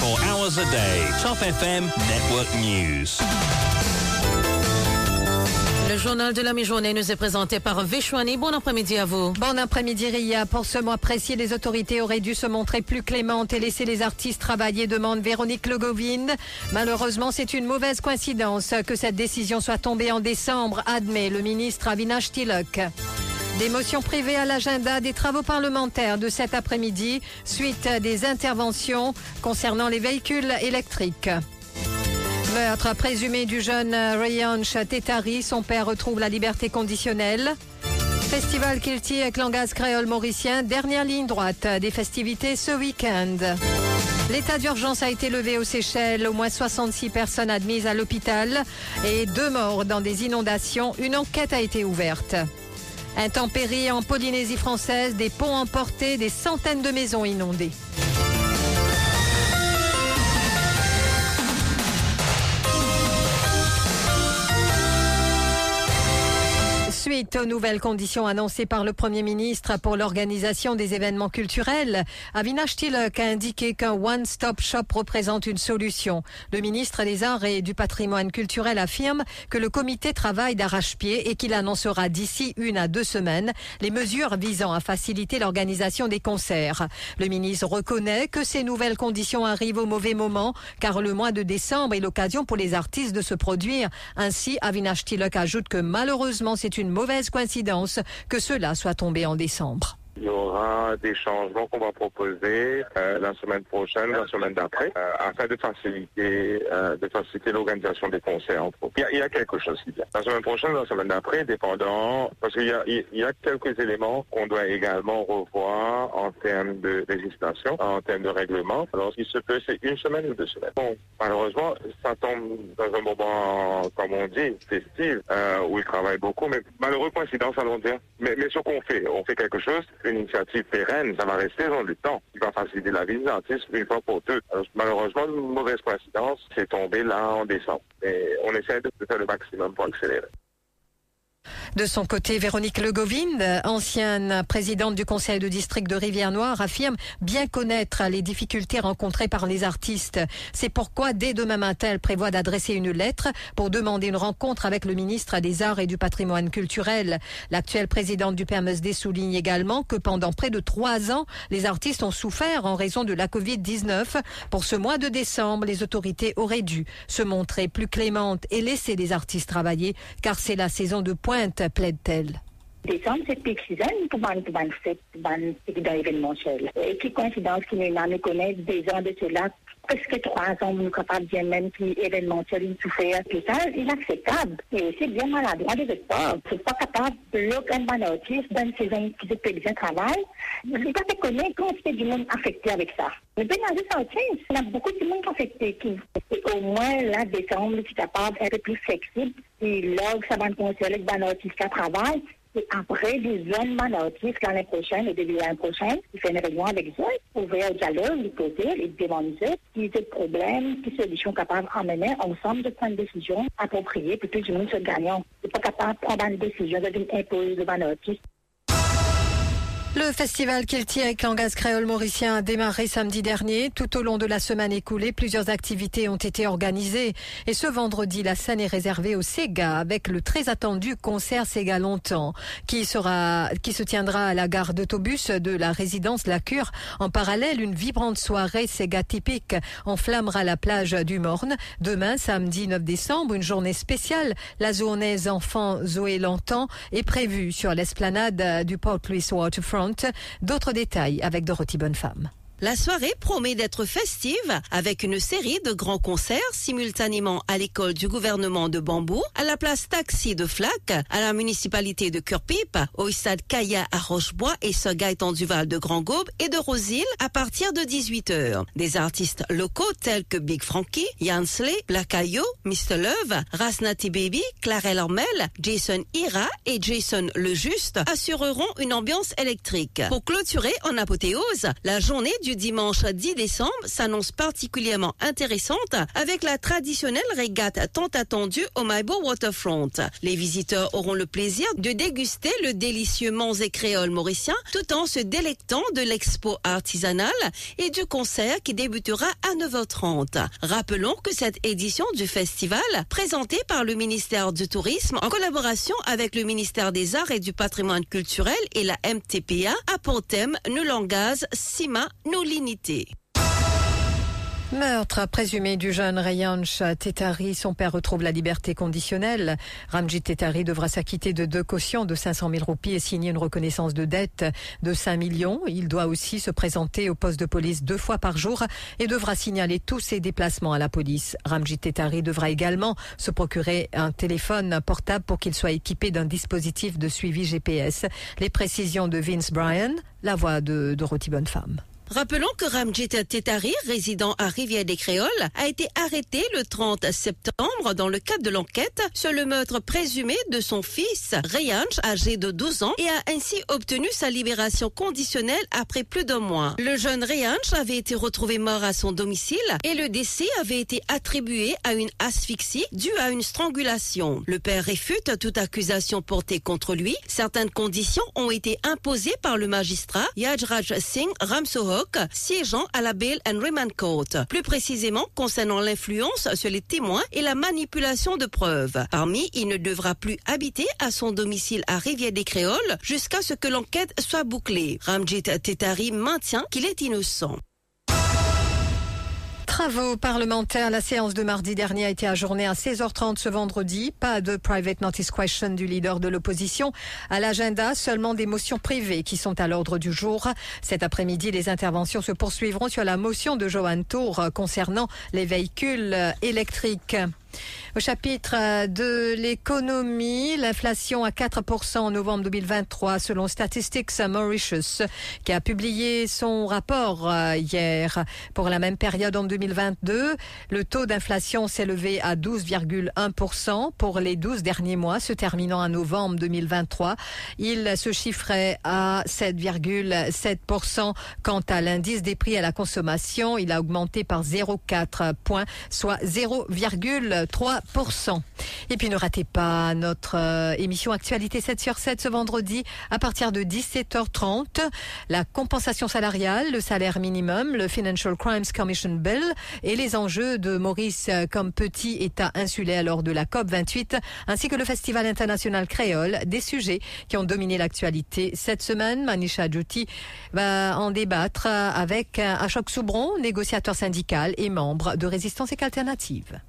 24 hours a day. Top FM Network News. Le journal de la mi-journée nous est présenté par Vishwani. Bon après-midi à vous. Bon après-midi, Ria. Pour ce mois précis, les autorités auraient dû se montrer plus clémentes et laisser les artistes travailler, demande Véronique Legovine. Malheureusement, c'est une mauvaise coïncidence que cette décision soit tombée en décembre, admet le ministre Avinash Tilok. Des motions privées à l'agenda des travaux parlementaires de cet après-midi, suite des interventions concernant les véhicules électriques. Meurtre présumé du jeune Rayan Tetari, son père retrouve la liberté conditionnelle. Festival Kilti avec langage créole mauricien, dernière ligne droite des festivités ce week-end. L'état d'urgence a été levé aux Seychelles, au moins 66 personnes admises à l'hôpital et deux morts dans des inondations. Une enquête a été ouverte. Intempéries en Polynésie française, des ponts emportés, des centaines de maisons inondées. Suite aux nouvelles conditions annoncées par le Premier ministre pour l'organisation des événements culturels, Avinash Tilak a indiqué qu'un one-stop shop représente une solution. Le ministre des Arts et du Patrimoine culturel affirme que le comité travaille d'arrache-pied et qu'il annoncera d'ici une à deux semaines les mesures visant à faciliter l'organisation des concerts. Le ministre reconnaît que ces nouvelles conditions arrivent au mauvais moment car le mois de décembre est l'occasion pour les artistes de se produire. Ainsi, Avinash Tilak ajoute que malheureusement c'est une mauvaise coïncidence que cela soit tombé en décembre. Il y aura des changements qu'on va proposer euh, la semaine prochaine, la semaine d'après, euh, afin de faciliter, euh, faciliter l'organisation des concerts. Il y, a, il y, a, quelque chose qui vient. La semaine prochaine, la semaine d'après, dépendant, parce qu'il y a, il quelques éléments qu'on doit également revoir en termes de législation, en termes de règlement. Alors, ce qui se peut, c'est une semaine ou deux semaines. Bon, malheureusement, ça tombe dans un moment, comme on dit, festif, où ils travaillent beaucoup, mais malheureux coïncidence, allons dire. Mais, mais ce qu'on fait, on fait quelque chose une initiative pérenne, ça va rester dans le temps. Il va faciliter la vie des artistes une fois pour deux. Malheureusement, une mauvaise coïncidence, c'est tombé là en décembre. Mais on essaie de faire le maximum pour accélérer. De son côté, Véronique Legovine, ancienne présidente du conseil de district de Rivière-Noire, affirme bien connaître les difficultés rencontrées par les artistes. C'est pourquoi, dès demain matin, elle prévoit d'adresser une lettre pour demander une rencontre avec le ministre des Arts et du Patrimoine culturel. L'actuelle présidente du PMSD souligne également que pendant près de trois ans, les artistes ont souffert en raison de la Covid-19. Pour ce mois de décembre, les autorités auraient dû se montrer plus clémentes et laisser les artistes travailler, car c'est la saison de pointe, plaide-t-elle? Décembre, c'est peak season pour ban pour ban fête, ban événementiel. Et qui coïncidence qui nous nous connaît des ans de cela, presque trois ans, nous capables bien même qui événementiel, une souffert, tout ça, c'est inacceptable. Et c'est bien maladroit de votre part. C'est pas capable de un bon artiste dans une saison qui fait bien travail. Je ne pas connaître quand c'est du monde affecté avec ça. Mais bien dans ce sens, il y a beaucoup de monde affecté qui, au moins, là, décembre, qui est capable d'être plus flexible. Là, ça va considérer que bon artiste qui travaille, et après, jeunes manautistes l'année prochaine et début l'année prochaine, ils font une réunion avec eux, ouvrir au dialogue, les poser, les demander qui est le problème, quelles solutions capables d'emmener ensemble de prendre des décisions appropriées pour que le monde soit gagnant. C'est pas capable de prendre une décision, de imposer aux manautistes. Le festival Kilti avec langage créole mauricien a démarré samedi dernier. Tout au long de la semaine écoulée, plusieurs activités ont été organisées. Et ce vendredi, la scène est réservée au Sega avec le très attendu concert Sega Longtemps qui sera, qui se tiendra à la gare d'autobus de la résidence La Cure. En parallèle, une vibrante soirée Sega typique enflammera la plage du Morne. Demain, samedi 9 décembre, une journée spéciale. La zoonaise enfant Zoé Longtemps est prévue sur l'esplanade du Port Louis Waterfront. D'autres détails avec Dorothy Bonnefemme. La soirée promet d'être festive avec une série de grands concerts simultanément à l'école du gouvernement de Bambou, à la place Taxi de Flac, à la municipalité de Curpipe, au stade Kaya à Rochebois et ce Gaëtan Duval de Grand Gaube et de Rosille à partir de 18h. Des artistes locaux tels que Big Frankie, Yansley, Black Ayo, Mr. Love, Rasnati Baby, Clarel Ormel, Jason Ira et Jason Le Juste assureront une ambiance électrique. Pour clôturer en apothéose, la journée du dimanche 10 décembre s'annonce particulièrement intéressante avec la traditionnelle régate tant attendue au Maibo Waterfront. Les visiteurs auront le plaisir de déguster le délicieux et créole mauricien tout en se délectant de l'expo artisanale et du concert qui débutera à 9h30. Rappelons que cette édition du festival, présentée par le ministère du Tourisme en collaboration avec le ministère des Arts et du Patrimoine culturel et la MTPA, a pour thème Nous langage, Sima, nous Meurtre présumé du jeune Rayanch Tetari. Son père retrouve la liberté conditionnelle. Ramjit Tetari devra s'acquitter de deux cautions de 500 000 roupies et signer une reconnaissance de dette de 5 millions. Il doit aussi se présenter au poste de police deux fois par jour et devra signaler tous ses déplacements à la police. Ramjit Tetari devra également se procurer un téléphone portable pour qu'il soit équipé d'un dispositif de suivi GPS. Les précisions de Vince Bryan, la voix de Dorothy Bonnefemme. Rappelons que Ramjit Tetari, résident à Rivière-des-Créoles, a été arrêté le 30 septembre dans le cadre de l'enquête sur le meurtre présumé de son fils, Rayanj, âgé de 12 ans, et a ainsi obtenu sa libération conditionnelle après plus d'un mois. Le jeune Rayanj avait été retrouvé mort à son domicile et le décès avait été attribué à une asphyxie due à une strangulation. Le père réfute toute accusation portée contre lui. Certaines conditions ont été imposées par le magistrat Yajraj Singh Ramsoho siégeant à la Bail and Remand Court. Plus précisément, concernant l'influence sur les témoins et la manipulation de preuves. Parmi, il ne devra plus habiter à son domicile à Rivière-des-Créoles jusqu'à ce que l'enquête soit bouclée. Ramjit Tetari maintient qu'il est innocent. Travaux parlementaires. La séance de mardi dernier a été ajournée à 16h30 ce vendredi. Pas de private notice question du leader de l'opposition. À l'agenda, seulement des motions privées qui sont à l'ordre du jour. Cet après-midi, les interventions se poursuivront sur la motion de Johan Tour concernant les véhicules électriques. Au chapitre euh, de l'économie, l'inflation à 4% en novembre 2023 selon Statistics Mauritius qui a publié son rapport euh, hier. Pour la même période en 2022, le taux d'inflation s'est levé à 12,1% pour les 12 derniers mois se terminant en novembre 2023. Il se chiffrait à 7,7% quant à l'indice des prix à la consommation. Il a augmenté par 0,4 points, soit 0,3 3%. Et puis ne ratez pas notre euh, émission Actualité 7 sur 7 ce vendredi à partir de 17h30. La compensation salariale, le salaire minimum, le Financial Crimes Commission Bill et les enjeux de Maurice euh, comme petit État insulaire lors de la COP 28 ainsi que le Festival international créole, des sujets qui ont dominé l'actualité cette semaine. Manisha Djouti va en débattre avec Ashok Soubron, négociateur syndical et membre de Résistance et Alternative.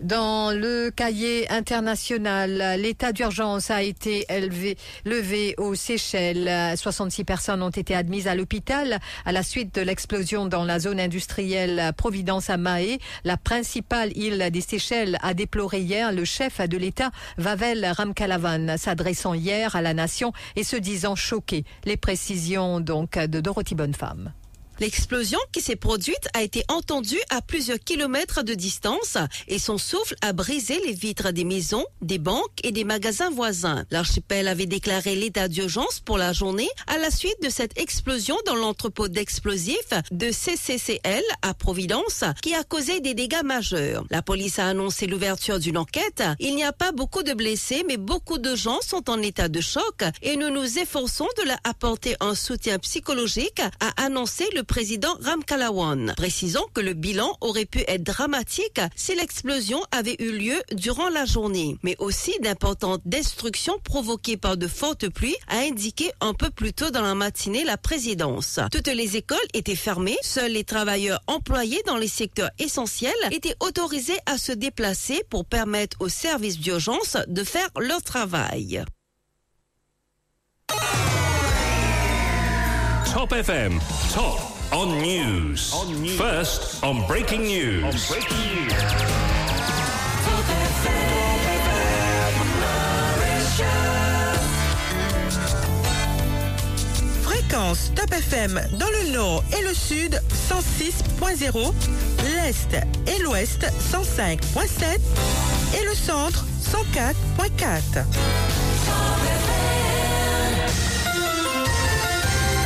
Dans le cahier international, l'état d'urgence a été levé aux Seychelles. 66 personnes ont été admises à l'hôpital à la suite de l'explosion dans la zone industrielle Providence à Mahé. La principale île des Seychelles a déploré hier le chef de l'État, Vavel Ramkalavan, s'adressant hier à la nation et se disant choqué. Les précisions donc de Dorothy Bonnefemme. L'explosion qui s'est produite a été entendue à plusieurs kilomètres de distance et son souffle a brisé les vitres des maisons, des banques et des magasins voisins. L'archipel avait déclaré l'état d'urgence pour la journée à la suite de cette explosion dans l'entrepôt d'explosifs de CCCL à Providence qui a causé des dégâts majeurs. La police a annoncé l'ouverture d'une enquête. Il n'y a pas beaucoup de blessés mais beaucoup de gens sont en état de choc et nous nous efforçons de leur apporter un soutien psychologique, a annoncé le président Ram Kalawan, précisant que le bilan aurait pu être dramatique si l'explosion avait eu lieu durant la journée, mais aussi d'importantes destructions provoquées par de fortes pluies, a indiqué un peu plus tôt dans la matinée la présidence. Toutes les écoles étaient fermées, seuls les travailleurs employés dans les secteurs essentiels étaient autorisés à se déplacer pour permettre aux services d'urgence de faire leur travail. Top FM. Top on news. On news. First on breaking news. On breaking news. Fréquence Top FM dans le nord et le sud 106.0, l'est et l'ouest 105.7 et le centre 104.4.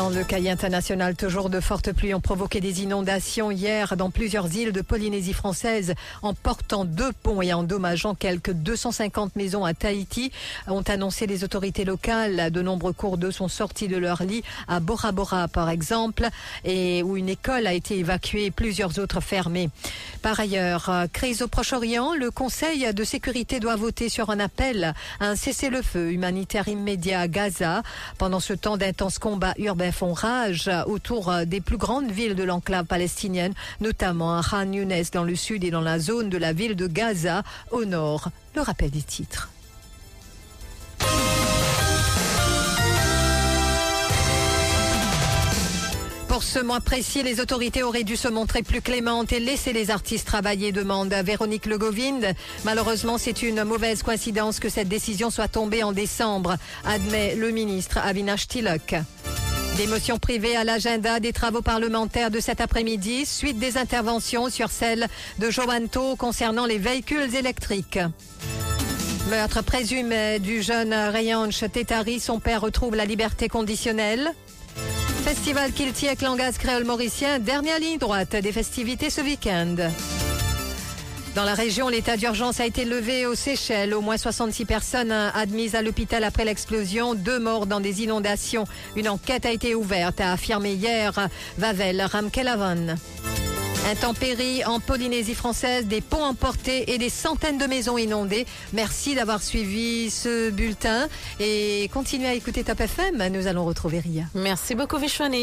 Dans le cahier international, toujours de fortes pluies ont provoqué des inondations hier dans plusieurs îles de Polynésie française, en portant deux ponts et endommageant quelques 250 maisons à Tahiti, ont annoncé les autorités locales. De nombreux cours d'eau sont sortis de leur lit à Bora Bora, par exemple, et où une école a été évacuée et plusieurs autres fermées. Par ailleurs, euh, crise au Proche-Orient, le Conseil de sécurité doit voter sur un appel à un cessez-le-feu humanitaire immédiat à Gaza. Pendant ce temps d'intenses combats urbains font rage autour euh, des plus grandes villes de l'enclave palestinienne, notamment à Khan Younes dans le sud et dans la zone de la ville de Gaza au nord. Le rappel des titres. Pour ce mois précis, les autorités auraient dû se montrer plus clémentes et laisser les artistes travailler, demande Véronique Legovinde. Malheureusement, c'est une mauvaise coïncidence que cette décision soit tombée en décembre, admet le ministre Avinash Tilak. Des motions privées à l'agenda des travaux parlementaires de cet après-midi, suite des interventions sur celle de Joanto concernant les véhicules électriques. Meurtre présumé du jeune Rayanch Tetari, son père retrouve la liberté conditionnelle. Festival Kiltiek Langas créole mauricien, dernière ligne droite des festivités ce week-end. Dans la région, l'état d'urgence a été levé aux Seychelles. Au moins 66 personnes admises à l'hôpital après l'explosion. Deux morts dans des inondations. Une enquête a été ouverte, a affirmé hier Vavel Ramkelavan. Intempéries en Polynésie française, des ponts emportés et des centaines de maisons inondées. Merci d'avoir suivi ce bulletin et continuez à écouter Top FM. Nous allons retrouver Ria. Merci beaucoup, Vishwani.